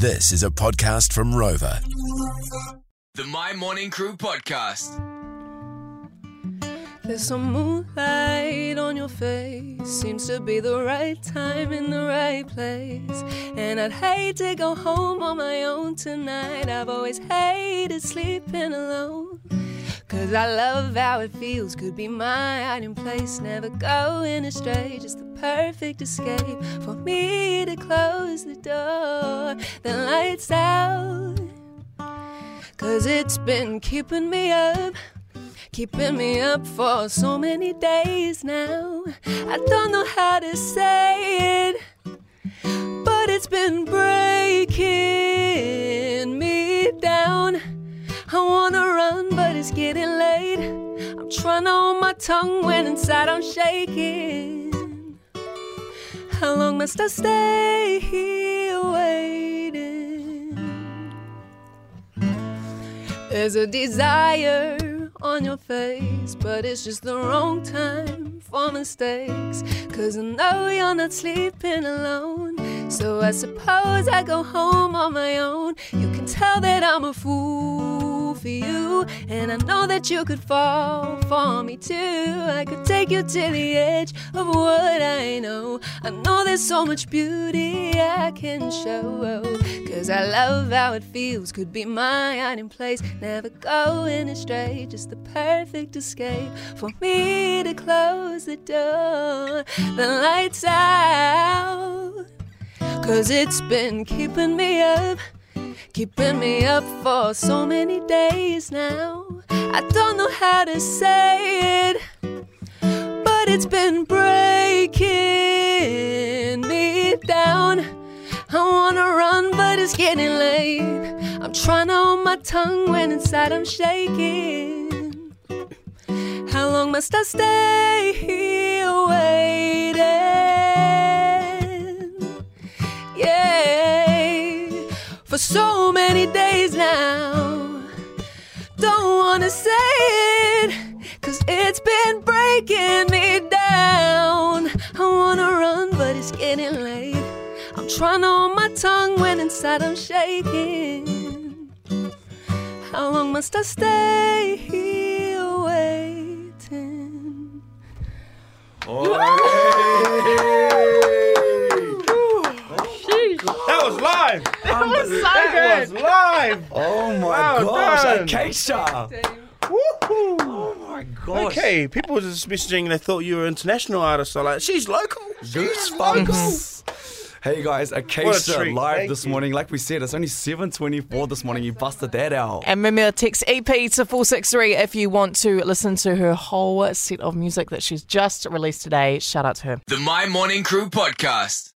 This is a podcast from Rova. The Mai Morning Crew podcast. There's some moonlight on your face. Seems to be the right time in the right place. And I'd hate to go home on my own tonight. I've always hated sleeping alone. Cause I love how it feels. Could be my hiding place. Never going astray. Just the perfect escape for me to close the door. Then lights out. Cause it's been keeping me up keeping me up for so many days now. I don't know how to say it, but it's been breaking me down. I wanna run, but it's getting late. I'm trying to hold my tongue when inside I'm shaking. How long must I stay here waiting? There's a desire on your face, but it's just the wrong time for mistakes. Cause I know you're not sleeping alone. So I suppose I go home on my own. You can tell that I'm a fool and I know that you could fall for me too. I could take you to the edge of what I know. I know there's so much beauty I can show. Cause I love how it feels, could be my hiding place. Never going astray, just the perfect escape for me to close the door. The lights out. Cause it's been keeping me up, keeping me up for so many days now. I don't know how to say it, but it's been breaking me down. I wanna run, but it's getting late. I'm trying to hold my tongue when inside I'm shaking. How long must I stay here for so many days now. Don't wanna say it, cause it's been breaking me down. I wanna run, but it's getting late. I'm trying to hold my tongue when inside I'm shaking. How long must I stay here waiting? That was live. That was so That was live. Oh my Well gosh, done. Acacia! Woohoo. Oh my gosh. Okay, people were just messaging. And they thought you were an international artist. So like, she's local. She's local. Goosebumps. Hey guys, What Acacia live Thank this you. morning. Like we said, it's only 7.24 this morning. You busted that out. And remember, text EP to 463 if you want to listen to her whole set of music that she's just released today. Shout out to her. The Mai Morning Crew podcast.